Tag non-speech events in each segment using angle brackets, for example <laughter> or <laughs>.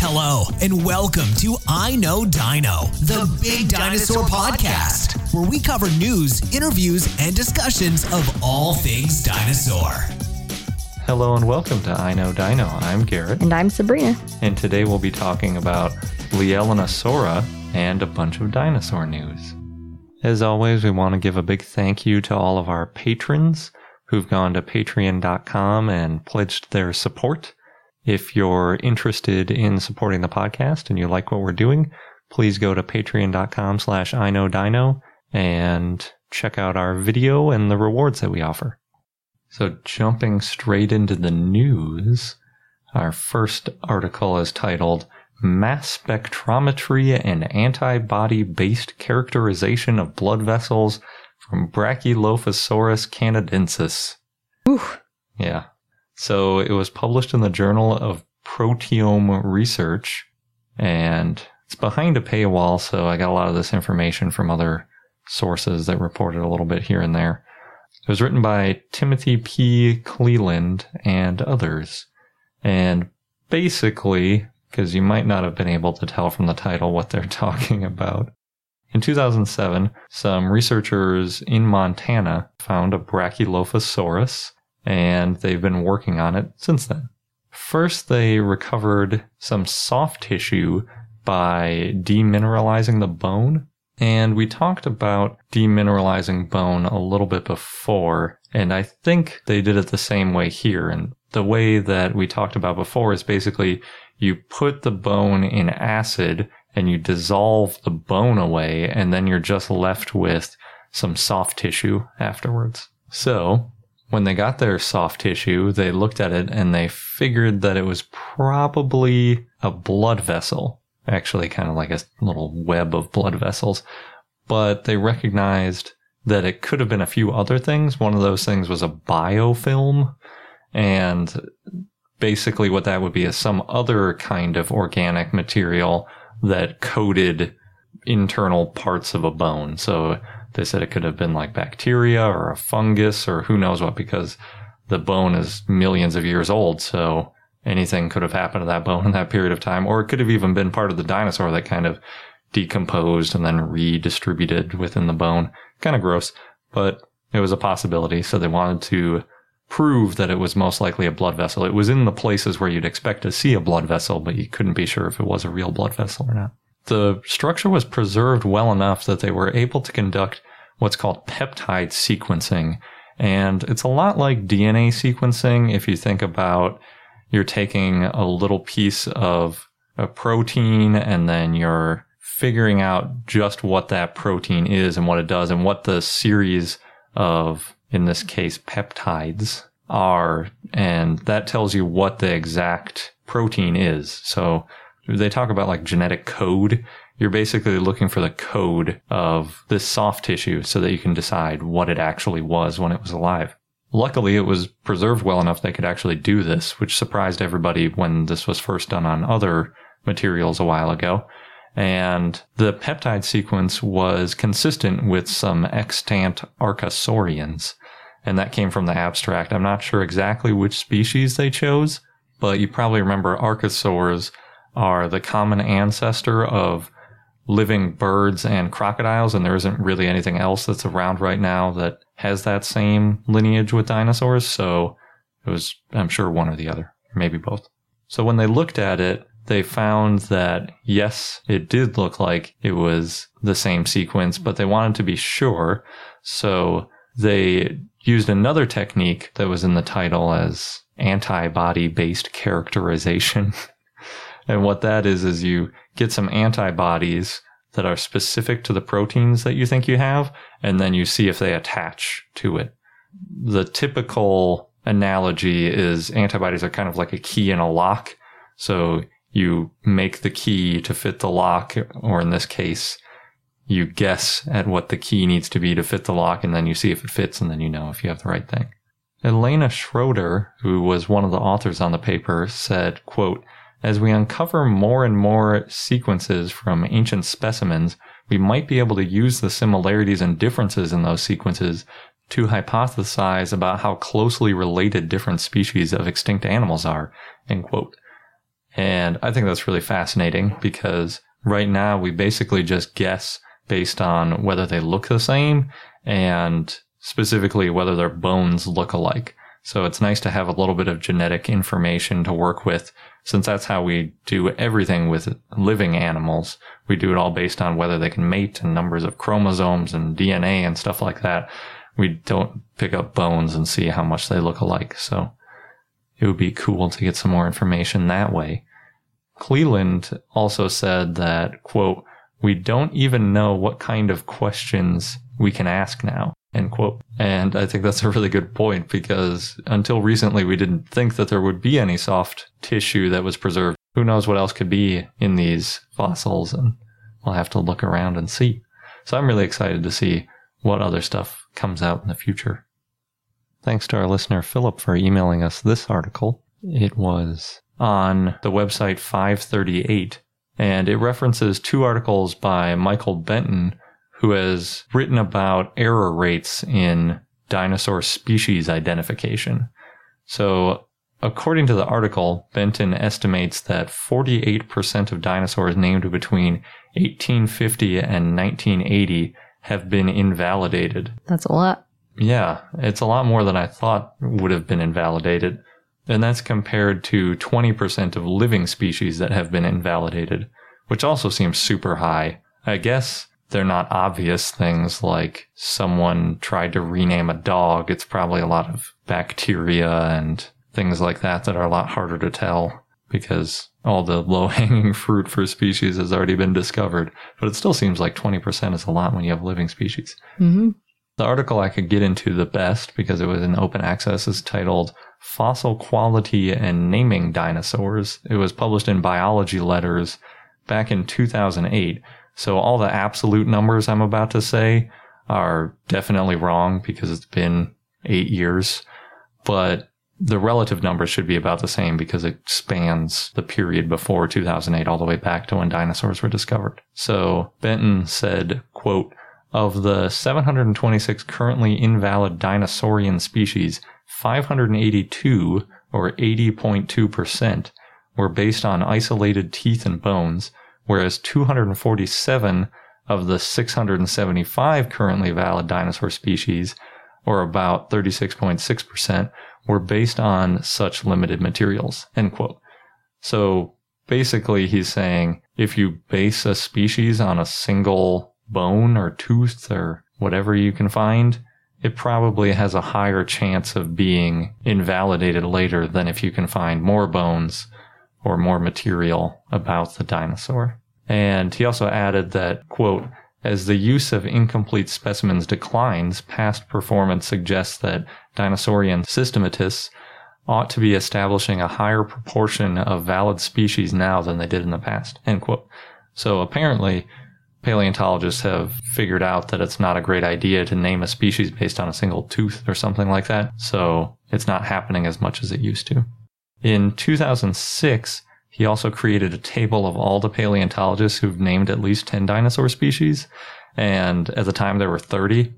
Hello, and welcome to I Know Dino, the Big Dinosaur Podcast, where we cover news, interviews, and discussions of all things dinosaur. Hello and welcome to I Know Dino. I'm Garrett, And I'm Sabrina. and today we'll be talking about Leaellynasaura and a bunch of dinosaur news. As always, we want to give a big thank you to all of our patrons who've gone to patreon.com and pledged their support. If you're interested in supporting the podcast and you like what we're doing, please go to patreon.com slash I know dino and check out our video and the rewards that we offer. So jumping straight into the news, our first article is titled Mass Spectrometry and Antibody Based Characterization of Blood Vessels from Brachylophosaurus canadensis. Ooh, Yeah. So it was published in the Journal of Proteome Research and it's behind a paywall. So I got a lot of this information from other sources that reported a little bit here and there. It was written by Timothy P. Cleland and others. And basically, because you might not have been able to tell from the title what they're <laughs> talking about. In 2007, some researchers in Montana found a Brachylophosaurus, and they've been working on it since then. First, they recovered some soft tissue by demineralizing the bone. And we talked about demineralizing bone a little bit before, and I think they did it the same way here. And the way that we talked about before is basically you put the bone in acid and you dissolve the bone away, and then you're just left with some soft tissue afterwards. So, when they got their soft tissue, they looked at it and they figured that it was probably a blood vessel. Actually, kind of like a little web of blood vessels. But they recognized that it could have been a few other things. One of those things was a biofilm. And basically, what that would be is some other kind of organic material that coated internal parts of a bone. So they said it could have been like bacteria or a fungus or who knows what because the bone is millions of years old. So anything could have happened to that bone in that period of time, or it could have even been part of the dinosaur that kind of decomposed and then redistributed within the bone. Kind of gross, but it was a possibility. So they wanted to prove that it was most likely a blood vessel. It was in the places where you'd expect to see a blood vessel, but you couldn't be sure if it was a real blood vessel or not. The structure was preserved well enough that they were able to conduct what's called peptide sequencing. And it's a lot like DNA sequencing if you think about you're taking a little piece of a protein and then you're figuring out just what that protein is and what it does and what the series of, in this case, peptides are. And that tells you what the exact protein is. So they talk about like genetic code. You're basically looking for the code of this soft tissue so that you can decide what it actually was when it was alive. Luckily, it was preserved well enough they could actually do this, which surprised everybody when this was first done on other materials a while ago. And the peptide sequence was consistent with some extant archosaurians. And that came from the abstract. I'm not sure exactly which species they chose, but you probably remember archosaurs are the common ancestor of living birds and crocodiles, and there isn't really anything else that's around right now that has that same lineage with dinosaurs. So it was, I'm sure, one or the other, maybe both. So when they looked at it, they found that yes, it did look like it was the same sequence, but they wanted to be sure. So they used another technique that was in the title as antibody based characterization. <laughs> and what that is, is you get some antibodies that are specific to the proteins that you think you have, and then you see if they attach to it. The typical analogy is antibodies are kind of like a key in a lock. So you make the key to fit the lock, or in this case, you guess at what the key needs to be to fit the lock, and then you see if it fits, and then you know if you have the right thing. Elena Schroeter, who was one of the authors on the paper, said, quote, as we uncover more and more sequences from ancient specimens, we might be able to use the similarities and differences in those sequences to hypothesize about how closely related different species of extinct animals are, end quote. And I think that's really fascinating because right now we basically just guess based on whether they look the same and specifically whether their bones look alike. So it's nice to have a little bit of genetic information to work with since that's how we do everything with living animals. We do it all based on whether they can mate and numbers of chromosomes and DNA and stuff like that. We don't pick up bones and see how much they look alike. So it would be cool to get some more information that way. Cleland also said that, quote, we don't even know what kind of questions we can ask now, end quote. And I think that's a really good point because until recently, we didn't think that there would be any soft tissue that was preserved. Who knows what else could be in these fossils? And we'll have to look around and see. So I'm really excited to see what other stuff comes out in the future. Thanks to our listener Philip for emailing us this article. It was on the website 538 and it references two articles by Michael Benton, who has written about error rates in dinosaur species identification. So, according to the article, Benton estimates that 48% of dinosaurs named between 1850 and 1980 have been invalidated. That's a lot. Yeah, it's a lot more than I thought would have been invalidated. And that's compared to 20% of living species that have been invalidated, which also seems super high. I guess they're not obvious things like someone tried to rename a dog. It's probably a lot of bacteria and things like that that are a lot harder to tell because all the <laughs> low hanging fruit for species has already been discovered. But it still seems like 20% is a lot when you have living species. Mm-hmm. The article I could get into the best because it was in open access is titled Fossil Quality and Naming Dinosaurs. It was published in Biology Letters back in 2008. So all the absolute numbers I'm about to say are definitely wrong because it's been eight years, but the relative numbers should be about the same because it spans the period before 2008 all the way back to when dinosaurs were discovered. So Benton said, quote, of the 726 currently invalid dinosaurian species, 582 or 80.2% were based on isolated teeth and bones, whereas 247 of the 675 currently valid dinosaur species, or about 36.6%, were based on such limited materials. End quote. So basically he's saying if you base a species on a single bone or tooth or whatever you can find, it probably has a higher chance of being invalidated later than if you can find more bones or more material about the dinosaur. And he also added that, quote, as the use of incomplete specimens declines, past performance suggests that dinosaurian systematists ought to be establishing a higher proportion of valid species now than they did in the past, end quote. So apparently, paleontologists have figured out that it's not a great idea to name a species based on a single tooth or something like that. So it's not happening as much as it used to. In 2006, he also created a table of all the paleontologists who've named at least 10 dinosaur species. And at the time, there were 30,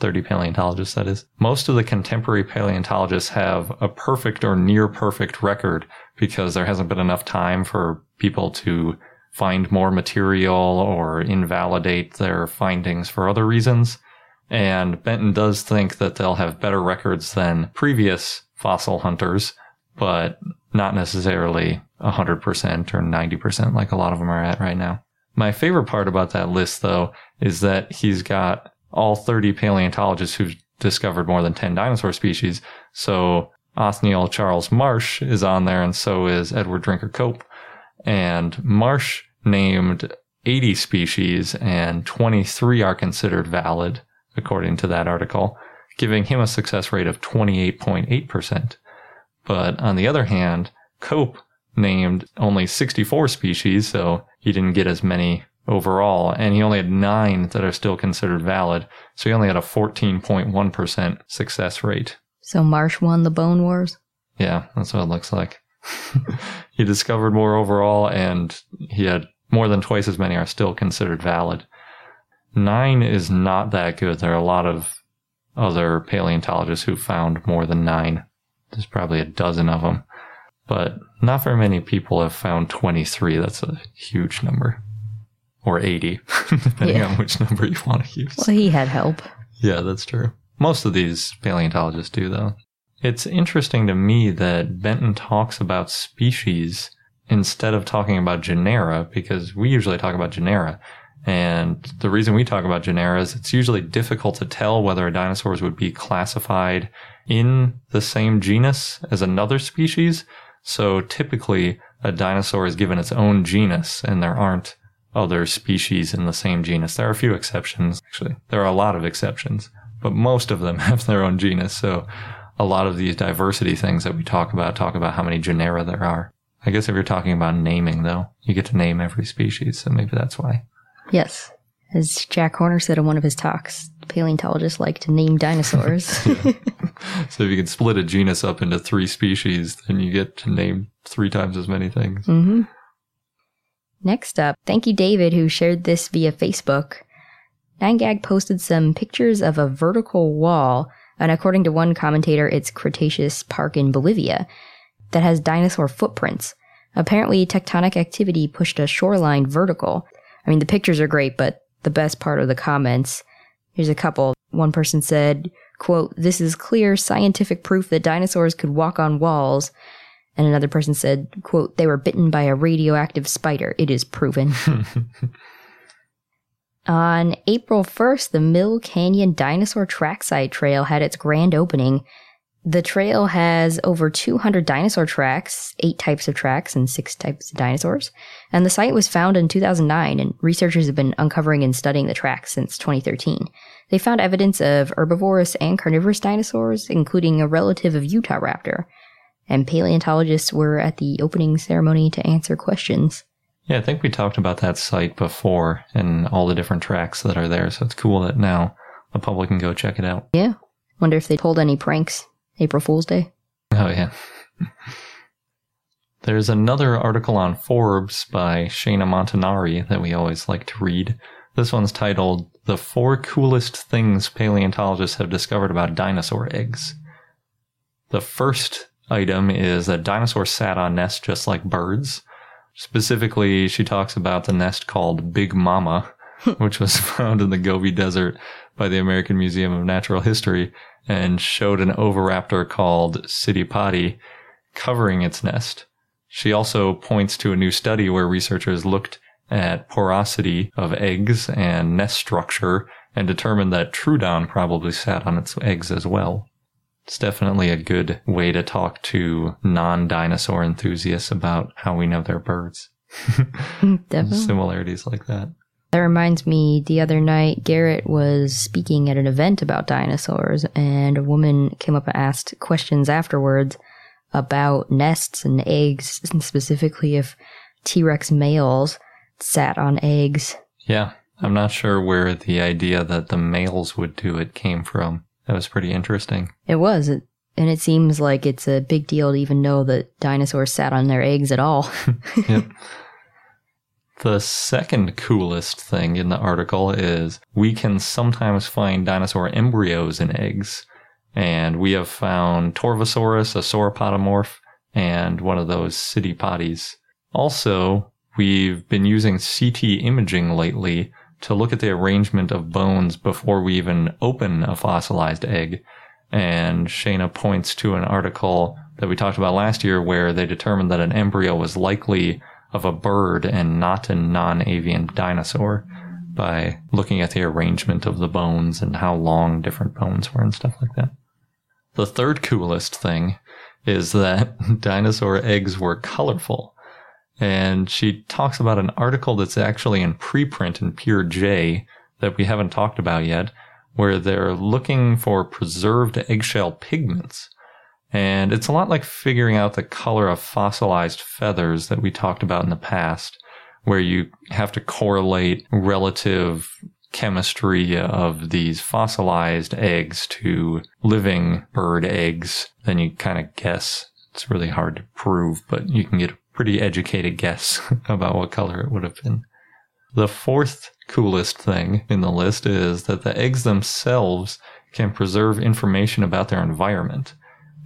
30 paleontologists, that is. Most of the contemporary paleontologists have a perfect or near perfect record because there hasn't been enough time for people to find more material or invalidate their findings for other reasons. And Benton does think that they'll have better records than previous fossil hunters, but not necessarily 100% or 90% like a lot of them are at right now. My favorite part about that list, though, is that he's got all 30 paleontologists who've discovered more than 10 dinosaur species. So Othniel Charles Marsh is on there, and so is Edward Drinker Cope. And Marsh named 80 species, and 23 are considered valid, according to that article, giving him a success rate of 28.8%. But on the other hand, Cope named only 64 species, so he didn't get as many overall, and he only had nine that are still considered valid. So he only had a 14.1% success rate. So Marsh won the Bone Wars. Yeah, that's what it looks like. <laughs> he discovered more overall, and he had more than twice as many are still considered valid. Nine is not that good. There are a lot of other paleontologists who found more than nine. There's probably a dozen of them, but not very many people have found 23. That's a huge number. Or 80, <laughs> depending Yeah. on which number you want to use. Well, he had help. Yeah, that's true. Most of these paleontologists do, though. It's interesting to me that Benton talks about species instead of talking about genera, because we usually talk about genera. And the reason we talk about genera is it's usually difficult to tell whether a dinosaur would be classified in the same genus as another species. So typically, a dinosaur is given its own genus, and there aren't other species in the same genus. There are a few exceptions, actually. There are a lot of exceptions, but most of them <laughs> have their own genus. So a lot of these diversity things that we talk about talk about how many genera there are. I guess if you're talking about naming, though, you get to name every species, so maybe that's why. Yes. As Jack Horner said in one of his talks, paleontologists like to name dinosaurs. <laughs> So if you can split a genus up into three species, then you get to name three times as many things. hmm Next up, thank you, David, who shared this via Facebook. 9gag posted some pictures of a vertical wall, and according to one commentator, it's Cretaceous Park in Bolivia, that has dinosaur footprints. Apparently, tectonic activity pushed a shoreline vertical. I mean, the pictures are great, but the best part of the comments, here's a couple. One person said, quote, this is clear scientific proof that dinosaurs could walk on walls. And another person said, quote, they were bitten by a radioactive spider. It is proven. <laughs> On April 1st, the Mill Canyon Dinosaur Tracksite Trail had its grand opening. The trail has over 200 dinosaur tracks, eight types of tracks, and six types of dinosaurs. And the site was founded in 2009, and researchers have been uncovering and studying the tracks since 2013. They found evidence of herbivorous and carnivorous dinosaurs, including a relative of Utahraptor. And paleontologists were at the opening ceremony to answer questions. Yeah, I think we talked about that site before and all the different tracks that are there. So it's cool that now the public can go check it out. Yeah. Wonder if they pulled any pranks April Fool's Day. Oh, yeah. There's another article on Forbes by Shaena Montanari that we always like to read. This one's titled The Four Coolest Things Paleontologists Have Discovered About Dinosaur Eggs. The first item is that dinosaurs sat on nests just like birds. Specifically, she talks about the nest called Big Mama, <laughs> which was found in the Gobi Desert by the American Museum of Natural History and showed an oviraptor called Citipati covering its nest. She also points to a new study where researchers looked at porosity of eggs and nest structure and determined that Troodon probably sat on its eggs as well. It's definitely a good way to talk to non-dinosaur enthusiasts about how we know they're birds. <laughs> Similarities like that. That reminds me, the other night, Garrett was speaking at an event about dinosaurs, and a woman came up and asked questions afterwards about nests and eggs, and specifically if T Rex males sat on eggs. Yeah, I'm not sure where the idea that the males would do it came from. That was pretty interesting. It was, and it seems like it's a big deal to even know that dinosaurs sat on their eggs at all. <laughs> Yep. <laughs> The second coolest thing in the article is we can sometimes find dinosaur embryos in eggs. And we have found Torvosaurus, a sauropodomorph, and one of those Citipatis. Also, we've been using CT imaging lately to look at the arrangement of bones before we even open a fossilized egg. And Shaena points to an article that we talked about last year, where they determined that an embryo was likely of a bird and not a non-avian dinosaur by looking at the arrangement of the bones and how long different bones were and stuff like that. The third coolest thing is that <laughs> dinosaur eggs were colorful. And she talks about an article that's actually in preprint in PeerJ that we haven't talked about yet, where they're looking for preserved eggshell pigments. And it's a lot like figuring out the color of fossilized feathers that we talked about in the past, where you have to correlate relative chemistry of these fossilized eggs to living bird eggs. Then you kind of guess. It's really hard to prove, but you can get a pretty educated guess <laughs> about what color it would have been. The fourth coolest thing in the list is that the eggs themselves can preserve information about their environment.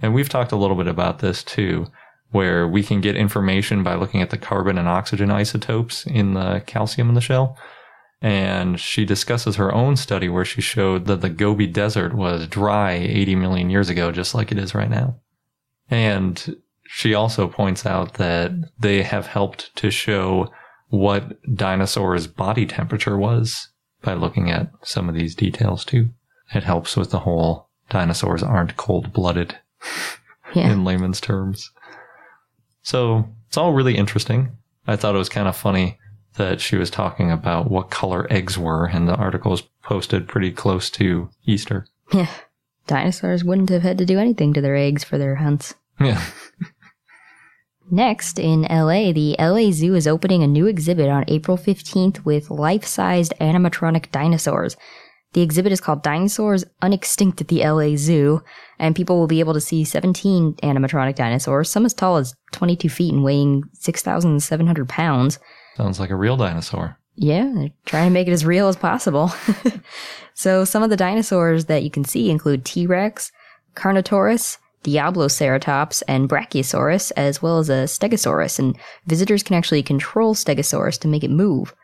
And we've talked a little bit about this too, where we can get information by looking at the carbon and oxygen isotopes in the calcium in the shell. And she discusses her own study where she showed that the Gobi Desert was dry 80 million years ago, just like it is right now. And she also points out that they have helped to show what dinosaurs' body temperature was by looking at some of these details too. It helps with the whole dinosaurs aren't cold blooded Yeah. in layman's terms. So it's all really interesting. I thought it was kind of funny that she was talking about what color eggs were, and the article was posted pretty close to Easter. Yeah. Dinosaurs wouldn't have had to do anything to their eggs for their hunts. Yeah. <laughs> Next, in LA, the LA Zoo is opening a new exhibit on April 15th with life sized animatronic dinosaurs. The exhibit is called Dinosaurs Unextinct at the LA Zoo, and people will be able to see 17 animatronic dinosaurs, some as tall as 22 feet and weighing 6,700 pounds. Sounds like a real dinosaur. Yeah, they're trying to make it as real as possible. <laughs> so, some of the dinosaurs that you can see include T Rex, Carnotaurus, Diabloceratops, and Brachiosaurus, as well as a Stegosaurus, and visitors can actually control Stegosaurus to make it move.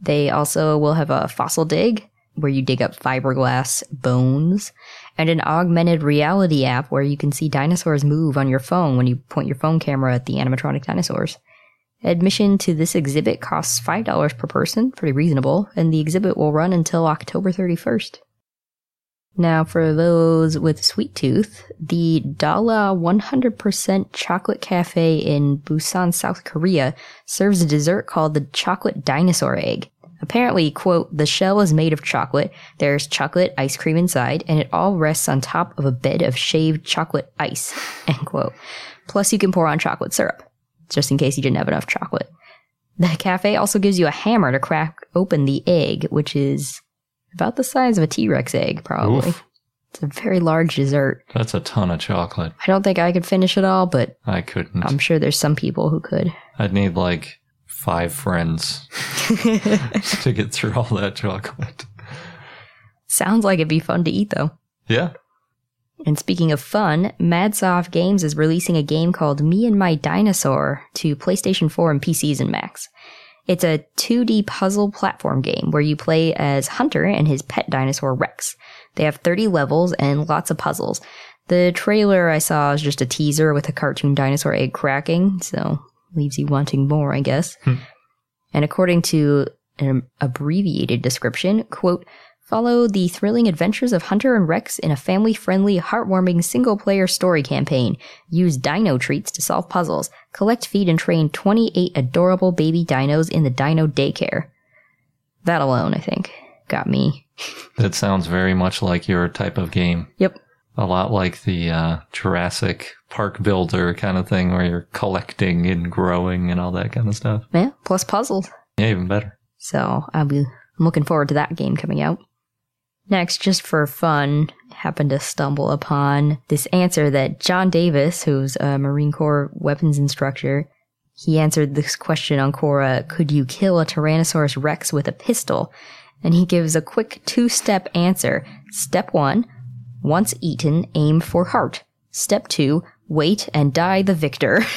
They also will have a fossil dig, where you dig up fiberglass bones, and an augmented reality app where you can see dinosaurs move on your phone when you point your phone camera at the animatronic dinosaurs. Admission to this exhibit costs $5 per person, pretty reasonable, and the exhibit will run until October 31st. Now, for those with sweet tooth, the Dala 100% Chocolate Cafe in Busan, South Korea serves a dessert called the Chocolate Dinosaur Egg. Apparently, quote, the shell is made of chocolate, there's chocolate ice cream inside, and it all rests on top of a bed of shaved chocolate ice, <laughs> end quote. Plus, you can pour on chocolate syrup just in case you didn't have enough chocolate. The cafe also gives you a hammer to crack open the egg, which is about the size of a T Rex egg, probably. Oof. It's a very large dessert. That's a ton of chocolate. I don't think I could finish it all, but I couldn't. I'm sure there's some people who could. I'd need like five friends <laughs> to get through all that chocolate. Sounds like it'd be fun to eat, though. Yeah. And speaking of fun, Madsoft Games is releasing a game called Me and My Dinosaur to PlayStation 4 and PCs and Macs. It's a 2D puzzle platform game where you play as Hunter and his pet dinosaur Rex. They have 30 levels and lots of puzzles. The trailer I saw is just a teaser with a cartoon dinosaur egg cracking, so leaves you wanting more, I guess. Hmm. And according to an abbreviated description, quote, Follow the thrilling adventures of Hunter and Rex in a family friendly, heartwarming single player story campaign. Use dino treats to solve puzzles. Collect, feed, and train 28 adorable baby dinos in the dino daycare. That alone, I think, got me. <laughs> That sounds very much like your type of game. Yep. A lot like the uh, Jurassic Park builder kind of thing where you're collecting and growing and all that kind of stuff. Yeah, plus puzzles. Yeah, even better. So I'll be I'm looking forward to that game coming out. Next, just for fun, happened to stumble upon this answer that John Davis, who's a Marine Corps weapons instructor, he answered this question on Quora, could you kill a Tyrannosaurus Rex with a pistol? And he gives a quick two-step answer. Step one, once eaten, aim for heart. Step two, wait and die the victor. <laughs>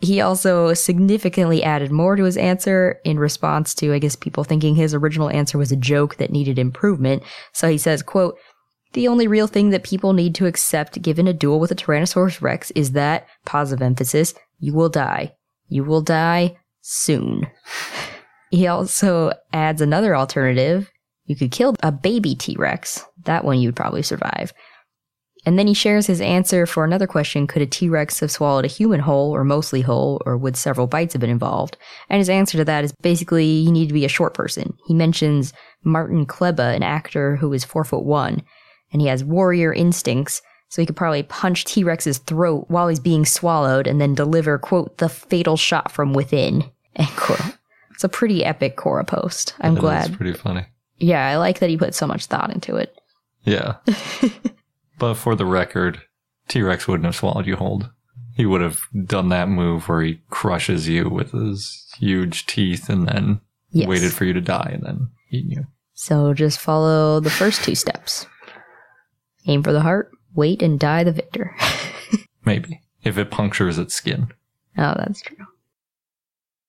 He also significantly added more to his answer in response to, I guess, people thinking his original answer was a joke that needed improvement. So he says, quote, The only real thing that people need to accept given a duel with a Tyrannosaurus Rex is that, positive emphasis, you will die. You will die soon. <laughs> He also adds another alternative. You could kill a baby T Rex. That one you'd probably survive. And then he shares his answer for another question Could a T Rex have swallowed a human whole or mostly whole, or would several bites have been involved? And his answer to that is basically you need to be a short person. He mentions Martin Klebba, an actor who is four foot one, and he has warrior instincts, so he could probably punch T Rex's throat while he's being swallowed and then deliver, quote, the fatal shot from within, <laughs> end quote. It's a pretty epic Quora post. I'm glad. It's pretty funny. Yeah, I like that he put so much thought into it. Yeah. <laughs> but for the record, T Rex wouldn't have swallowed you whole. He would have done that move where he crushes you with his huge teeth and then Yes. waited for you to die and then eat you. So just follow the first two steps. Aim for the heart, wait and die the victor. <laughs> Maybe. If it punctures its skin. Oh, that's true.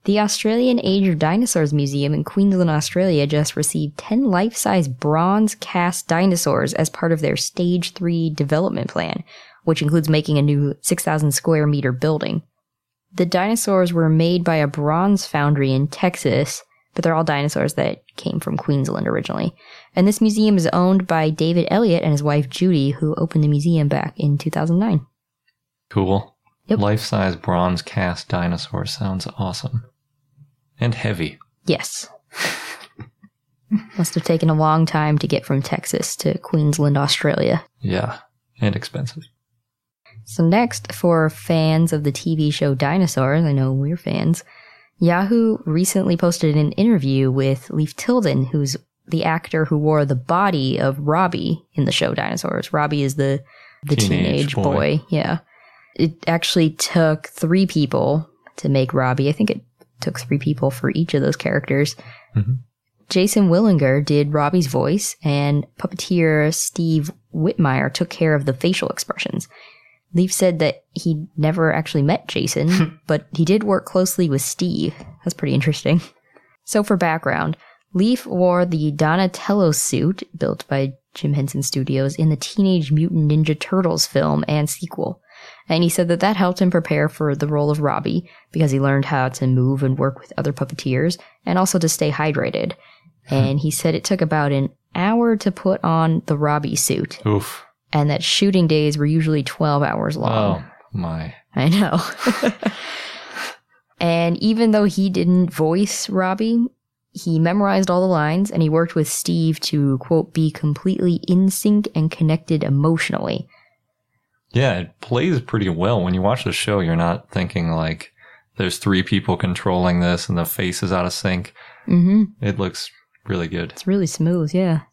The Australian Age of Dinosaurs Museum in Queensland, Australia just received 10 life size bronze cast dinosaurs as part of their Stage 3 development plan, which includes making a new 6,000 square meter building. The dinosaurs were made by a bronze foundry in Texas, but they're all dinosaurs that came from Queensland originally. And this museum is owned by David Elliott and his wife Judy, who opened the museum back in 2009. Cool. Yep. Life size bronze cast dinosaur sounds awesome. And heavy. Yes. <laughs> Must have taken a long time to get from Texas to Queensland, Australia. Yeah. And expensive. So, next, for fans of the TV show Dinosaurs, I know we're fans, Yahoo recently posted an interview with Leif Tilden, who's the actor who wore the body of Robbie in the show Dinosaurs. Robbie is the, the Teenage teenage, boy. boy. Yeah. It actually took three people to make Robbie. I think it took three people for each of those characters. Mhm. Jason Willinger did Robbie's voice, and puppeteer Steve Whitmire took care of the facial expressions. Leif said that he never actually met Jason, <laughs> but he did work closely with Steve. That's pretty interesting. So, for background, Leif wore the Donatello suit built by Jim Henson Studios in the Teenage Mutant Ninja Turtles film and sequel. And he said that that helped him prepare for the role of Robbie because he learned how to move and work with other puppeteers and also to stay hydrated. Hmm. And he said it took about an hour to put on the Robbie suit Oof. and that shooting days were usually 12 hours long. Oh my. <laughs> I know. and even though he didn't voice Robbie, he memorized all the lines and he worked with Steve to, quote, be completely in sync and connected emotionally. Yeah, it plays pretty well. When you watch the show, you're not thinking like there's three people controlling this and the face is out of sync. hmm. It looks really good. It's really smooth, yeah.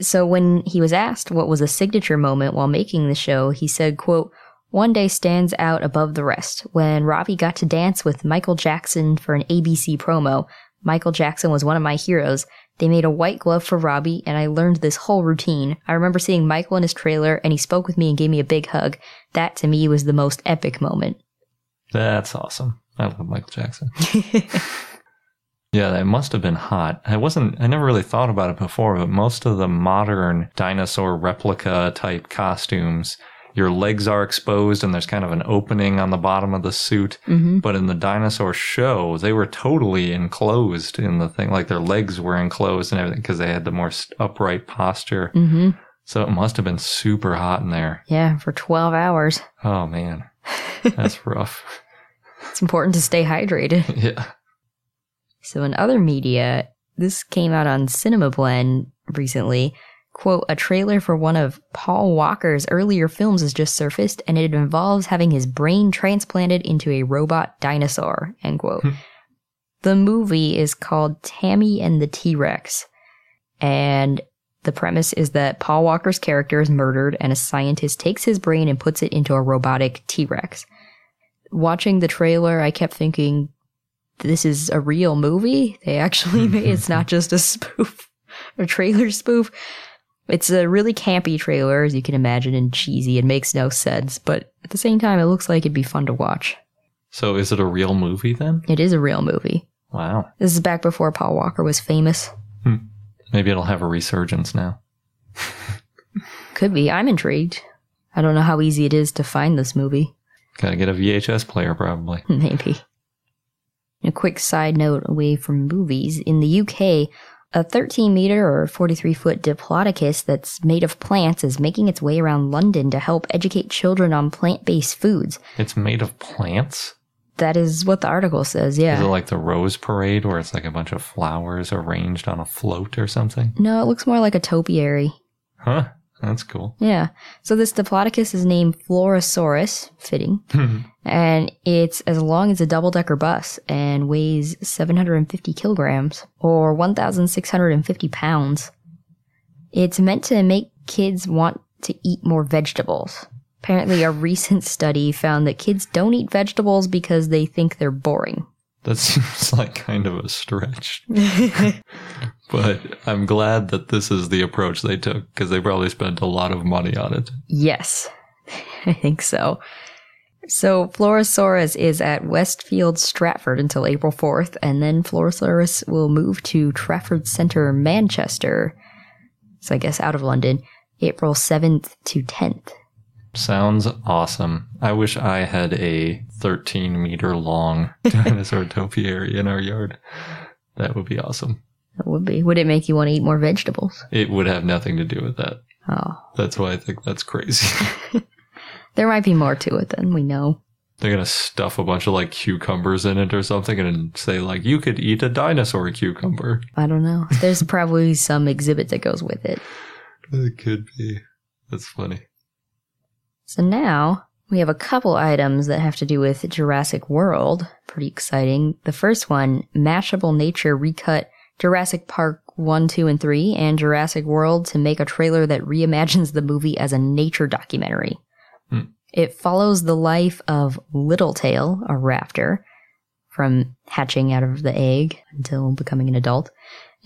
So when he was asked what was a signature moment while making the show, he said, quote, one day stands out above the rest. When Robbie got to dance with Michael Jackson for an ABC promo, Michael Jackson was one of my heroes. They made a white glove for Robbie, and I learned this whole routine. I remember seeing Michael in his trailer, and he spoke with me and gave me a big hug. That to me was the most epic moment. That's awesome. I love Michael Jackson. <laughs> <laughs> yeah, it must have been hot. I wasn't, I never really thought about it before, but most of the modern dinosaur replica type costumes, your legs are exposed and there's kind of an opening on the bottom of the suit. hmm But in the dinosaur show, they were totally enclosed in the thing, like their legs were enclosed and everything because they had the more upright posture. hmm So it must have been super hot in there. Yeah, for 12 hours. Oh man, that's <laughs> rough. It's important to stay hydrated. <laughs> yeah. So in other media, this came out on Cinema Blend recently. Quote, a trailer for one of Paul Walker's earlier films has just surfaced and it involves having his brain transplanted into a robot dinosaur, end quote. Hmm. the movie is called Tammy and the T-Rex. And the premise is that Paul Walker's character is murdered and a scientist takes his brain and puts it into a robotic T-Rex. Watching the trailer, I kept thinking, this is a real movie. They actually <laughs> made it's not just a spoof, a trailer spoof. It's a really campy trailer, as you can imagine, and cheesy. It makes no sense, but at the same time, it looks like it'd be fun to watch. So is it a real movie then? It is a real movie. Wow. This is back before Paul Walker was famous. Hmm. Maybe it'll have a resurgence now. <laughs> Could be. I'm intrigued. I don't know how easy it is to find this movie. Gotta get a VHS player, probably. <laughs> Maybe. A quick side note away from movies. In the UK, a 13 meter or 43 foot diplodocus that's made of plants is making its way around London to help educate children on plant based foods. It's made of plants. That is what the article says, yeah. Is it like the Rose Parade, where it's like a bunch of flowers arranged on a float or something? No, it looks more like a topiary. Huh? That's cool. Yeah. So this diplodocus is named Florosaurus, fitting, <laughs> and it's as long as a double decker bus and weighs 750 kilograms or 1,650 pounds. It's meant to make kids want to eat more vegetables. Apparently, a <laughs> recent study found that kids don't eat vegetables because they think they're boring. That <laughs> seems like kind of a stretch. <laughs> but I'm glad that this is the approach they took because they probably spent a lot of money on it. Yes, <laughs> I think so. So Florosaurus is at Westfield Stratford until April 4th, and then Florosaurus will move to Trafford Centre, Manchester. So I guess out of London, April 7th to 10th. Sounds awesome. I wish I had a 13 meter long <laughs> dinosaur topiary in our yard. That would be awesome. That would be. Would it make you want to eat more vegetables? It would have nothing to do with that. Oh, That's why I think that's crazy. <laughs> there might be more to it than we know. They're gonna stuff a bunch of like cucumbers in it or something and say like you could eat a dinosaur cucumber. I don't know. There's probably some exhibit that goes with it. It could be. That's funny. So now we have a couple items that have to do with Jurassic World. Pretty exciting. The first one, Mashable Nature recut Jurassic Park 1, 2, and 3 and Jurassic World to make a trailer that reimagines the movie as a nature documentary. Hmm. It follows the life of Littletail, a raptor, from hatching out of the egg until becoming an adult.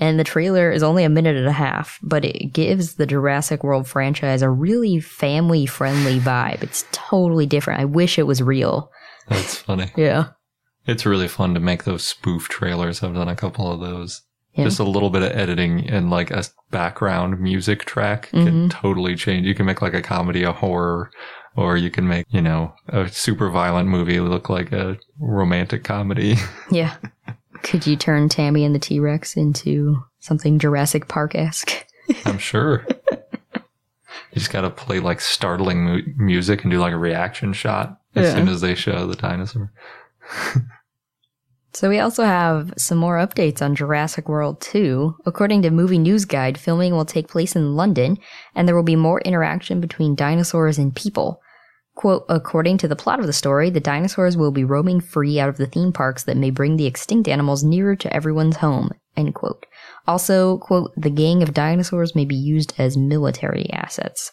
And the trailer is only a minute and a half, but it gives the Jurassic World franchise a really family friendly vibe. It's totally different. I wish it was real. That's funny. <laughs> Yeah. It's really fun to make those spoof trailers. I've done a couple of those. Yeah. Just a little bit of editing and like a background music track can Mhm. totally change. You can make like a comedy, a horror, or you can make, you know, a super violent movie look like a romantic comedy. <laughs> Yeah. Could you turn Tammy and the T Rex into something Jurassic Park esque? <laughs> I'm sure. You just got to play like startling mu- music and do like a reaction shot as Yeah. soon as they show the dinosaur. So we also have some more updates on Jurassic World 2. According to Movie News Guide, filming will take place in London, and there will be more interaction between dinosaurs and people. Quote, according to the plot of the story, the dinosaurs will be roaming free out of the theme parks that may bring the extinct animals nearer to everyone's home, end quote. Also, quote, the gang of dinosaurs may be used as military assets.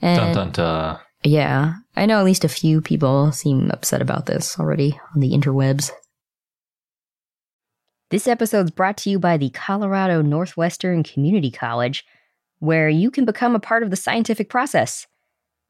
And Dun dun dun. yeah, I know at least a few people seem upset about this already on the interwebs. This episode's brought to you by the Colorado Northwestern Community College, where you can become a part of the scientific process.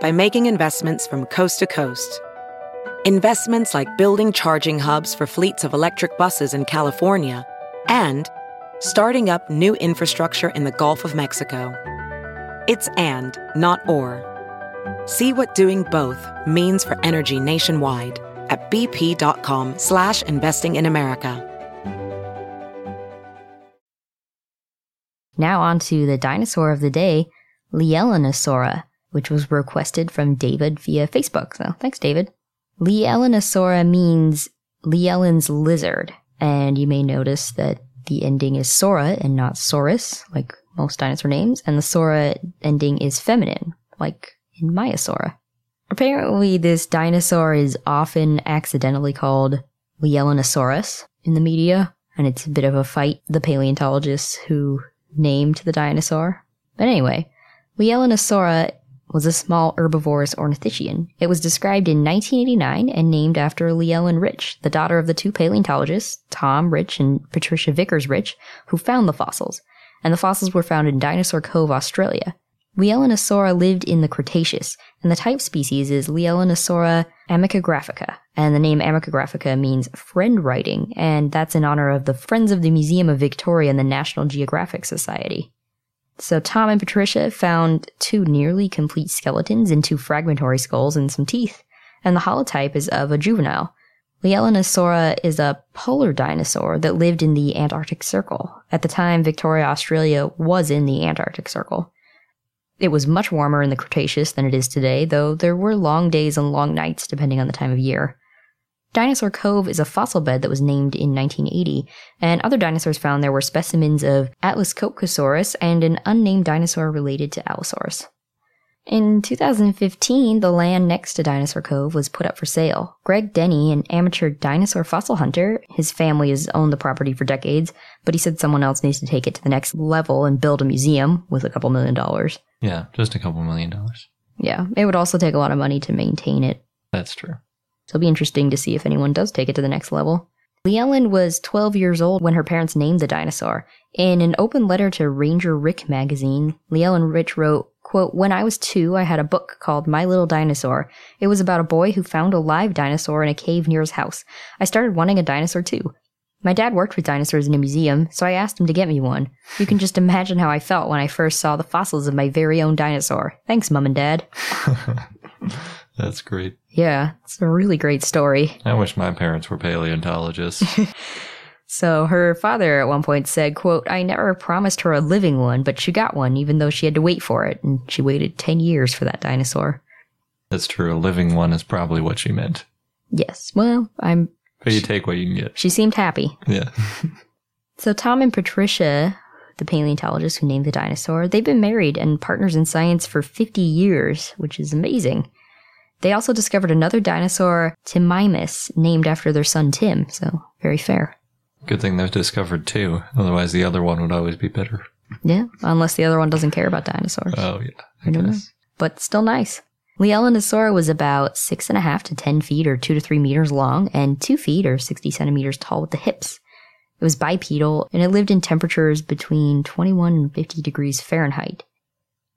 by making investments from coast to coast. Investments like building charging hubs for fleets of electric buses in California and starting up new infrastructure in the Gulf of Mexico. It's and, not or. See what doing both means for energy nationwide at bp.com slash investing in America. Now on to the dinosaur of the day, Leaellynasaura, which was requested from David via Facebook. So thanks, David. Leaellynasaura means Leaellyn's lizard, and you may notice that the ending is saura and not Saurus, like most dinosaur names, and the saura ending is feminine, like in Maiasaura. Apparently, this dinosaur is often accidentally called Leaellynasaurus in the media, and it's a bit of a fight, the paleontologists who named the dinosaur. But anyway, Leaellynasaura was a small herbivorous ornithischian. It was described in 1989 and named after Leaellyn Rich, the daughter of the two paleontologists, Tom Rich and Patricia Vickers Rich, who found the fossils. And the fossils were found in Dinosaur Cove, Australia. Leaellynasaura lived in the Cretaceous, and the type species is Leaellynasaura amicographica. And the name amicographica means friend writing, and that's in honor of the Friends of the Museum of Victoria and the National Geographic Society. So Tom and Patricia found two nearly complete skeletons and two fragmentary skulls and some teeth, and the holotype is of a juvenile. Leaellynasaura is a polar dinosaur that lived in the Antarctic Circle. At the time, Victoria, Australia was in the Antarctic Circle. It was much warmer in the Cretaceous than it is today, though there were long days and long nights depending on the time of year. Dinosaur Cove is a fossil bed that was named in 1980, and other dinosaurs found there were specimens of Atlascopcosaurus and an unnamed dinosaur related to Allosaurus. In 2015, the land next to Dinosaur Cove was put up for sale. Greg Denny, an amateur dinosaur fossil hunter, his family has owned the property for decades, but he said someone else needs to take it to the next level and build a museum with a couple million dollars. Yeah, just a couple million dollars. Yeah, it would also take a lot of money to maintain it. That's true. So it'll be interesting to see if anyone does take it to the next level. Leaellyn was 12 years old when her parents named the dinosaur. In an open letter to Ranger Rick magazine, Leaellyn Rich wrote, quote, When I was two, I had a book called My Little Dinosaur. It was about a boy who found a live dinosaur in a cave near his house. I started wanting a dinosaur too. My dad worked with dinosaurs in a museum, so I asked him to get me one. You can just imagine how I felt when I first saw the fossils of my very own dinosaur. Thanks, Mum and Dad. <laughs> That's great. Yeah, it's a really great story. I wish my parents were paleontologists. <laughs> So her father at one point said, quote, I never promised her a living one, but she got one, even though she had to wait for it, and she waited 10 years for that dinosaur. That's true. A living one is probably what she meant. Yes, well, I'm, But you take what you can get. she seemed happy. Yeah. <laughs> So Tom and Patricia, the paleontologists who named the dinosaur, they've been married and partners in science for 50 years, which is amazing. They also discovered another dinosaur, Timimus, named after their son Tim, so very fair. Good thing they've discovered two. Otherwise, the other one would always be bitter. Yeah, unless the other one doesn't care about dinosaurs. Oh, yeah. I, I don't know. guess. but still nice. Leaellynasaura was about six and a half to ten feet or two to three meters long and two feet or 60 centimeters tall with the hips. It was bipedal and it lived in temperatures between 21 and 50 degrees Fahrenheit.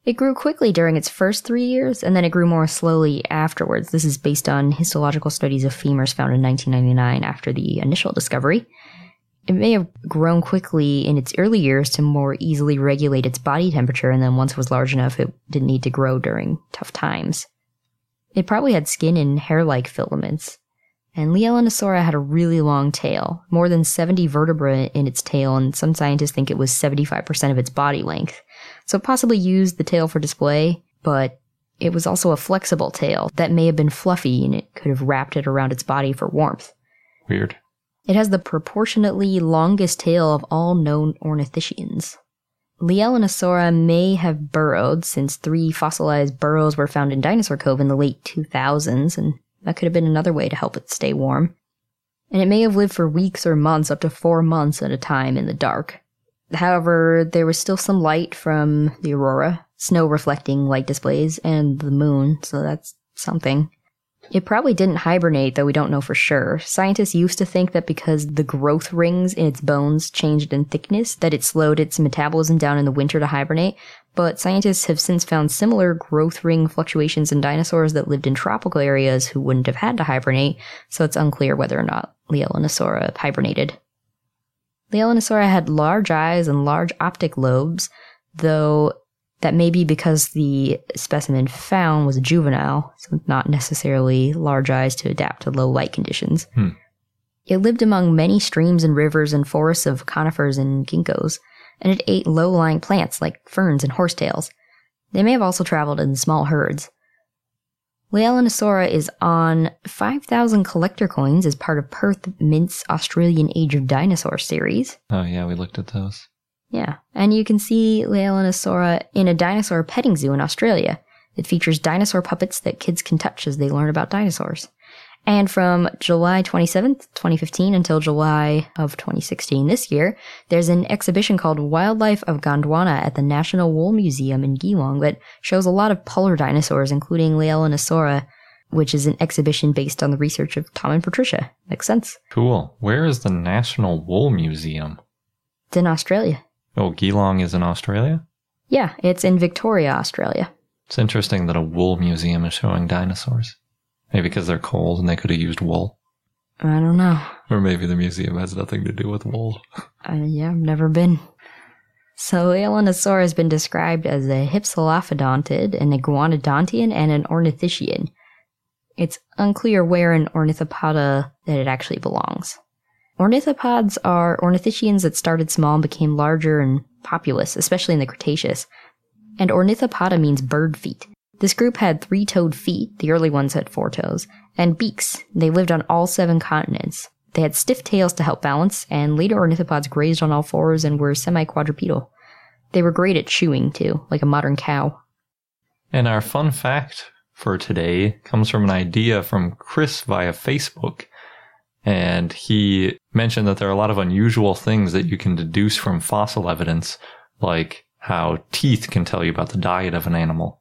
It grew quickly during its first three years and then it grew more slowly afterwards. This is based on histological studies of femurs found in 1999 after the initial discovery. It may have grown quickly in its early years to more easily regulate its body temperature, and then once it was large enough, it didn't need to grow during tough times. It probably had skin and hair like filaments. And Leaellynasaura had a really long tail, more than 70 vertebrae in its tail, and some scientists think it was 75% of its body length. So it possibly used the tail for display, but it was also a flexible tail that may have been fluffy and it could have wrapped it around its body for warmth. Weird. It has the proportionately longest tail of all known ornithischians. Leaellynasaura may have burrowed since three fossilized burrows were found in Dinosaur Cove in the late 2000s, and that could have been another way to help it stay warm. And it may have lived for weeks or months, up to four months at a time in the dark. However, there was still some light from the aurora, snow reflecting light displays, and the moon, so that's something. It probably didn't hibernate, though we don't know for sure. Scientists used to think that because the growth rings in its bones changed in thickness, that it slowed its metabolism down in the winter to hibernate, but scientists have since found similar growth ring fluctuations in dinosaurs that lived in tropical areas who wouldn't have had to hibernate, so it's unclear whether or not Leaellynasaura hibernated. Leaellynasaura had large eyes and large optic lobes, though that may be because the specimen found was a juvenile, so not necessarily large eyes to adapt to low light conditions. Hmm. It lived among many streams and rivers and forests of conifers and ginkgos, and it ate low lying plants like ferns and horsetails. They may have also traveled in small herds. Leaellynasaura is on 5,000 collector coins as part of Perth Mint's Australian Age of Dinosaurs series. Oh, yeah, we looked at those. Yeah, and you can see Leaellynasaura in a dinosaur petting zoo in Australia. It features dinosaur puppets that kids can touch as they learn about dinosaurs. And from July 27th, 2015 until July of 2016 this year, there's an exhibition called Wildlife of Gondwana at the National Wool Museum in Geelong that shows a lot of polar dinosaurs, including Leaellynasaura, which is an exhibition based on the research of Tom and Patricia. Makes sense. Cool. Where is the National Wool Museum? It's in Australia. Oh, Geelong is in Australia? Yeah, it's in Victoria, Australia. It's interesting that a wool museum is showing dinosaurs. Maybe because they're cold and they could have used wool. I don't know. Or maybe the museum has nothing to do with wool. <laughs> Uh, yeah, I've never been. So, Leaellynasaur has been described as a hypsilophodontid, an iguanodontian, and an ornithischian. It's unclear where in Ornithopoda that it actually belongs. Ornithopods are ornithischians that started small and became larger and populous, especially in the Cretaceous. And Ornithopoda means bird feet. This group had three toed feet, the early ones had four toes, and beaks. They lived on all seven continents. They had stiff tails to help balance, and later ornithopods grazed on all fours and were semi quadrupedal. They were great at chewing, too, like a modern cow. And our fun fact for today comes from an idea from Chris via Facebook. And he mentioned that there are a lot of unusual things that you can deduce from fossil evidence, like how teeth can tell you about the diet of an animal.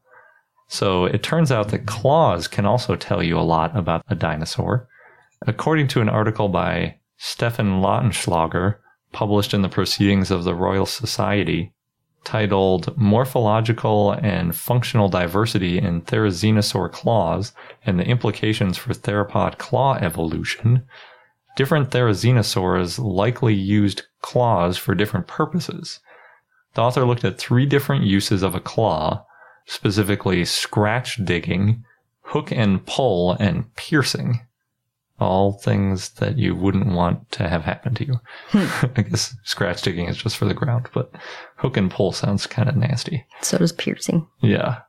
So it turns out that claws can also tell you a lot about a dinosaur. According to an article by Stefan Lautenschlager, published in the Proceedings of the Royal Society, titled Morphological and Functional Diversity in Therizinosaur Claws and the Implications for Theropod Claw Evolution, different therizinosaurs likely used claws for different purposes. The author looked at three different uses of a claw, specifically scratch digging, hook and pull, and piercing. All things that you wouldn't want to have happen to you. Hmm. <laughs> I guess scratch digging is just for the ground, but hook and pull sounds kind of nasty. So does piercing. Yeah.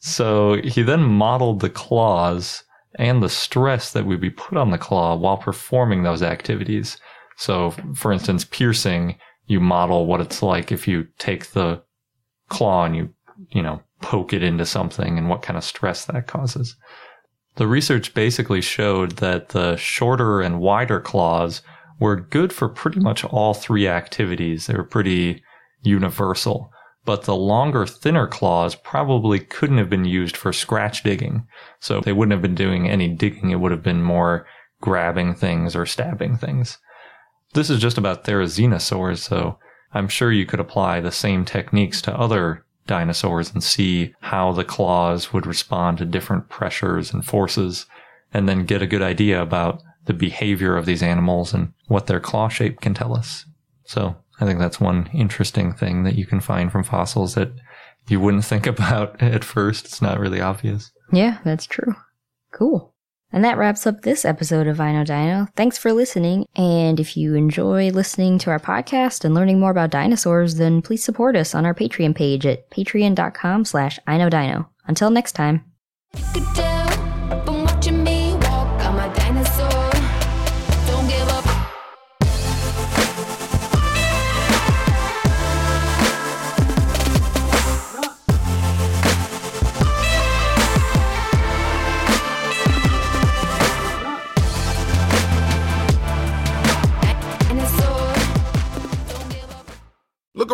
So he then modeled the claws and the stress that would be put on the claw while performing those activities. So, for instance, piercing, you model what it's like if you take the claw and you, you know, poke it into something and what kind of stress that causes. The research basically showed that the shorter and wider claws were good for pretty much all three activities. They were pretty universal. But the longer, thinner claws probably couldn't have been used for scratch digging. So they wouldn't have been doing any digging. It would have been more grabbing things or stabbing things. This is just about therizinosaurs, so I'm sure you could apply the same techniques to other dinosaurs and see how the claws would respond to different pressures and forces, and then get a good idea about the behavior of these animals and what their claw shape can tell us. So I think that's one interesting thing that you can find from fossils that you wouldn't <laughs> think about at first. It's not really obvious. Yeah, that's true. Cool. And that wraps up this episode of Know Dino. Thanks for listening. And if you enjoy listening to our podcast and learning more about dinosaurs, then please support us on our Patreon page at patreon.com slash I Know Dino. Until next time.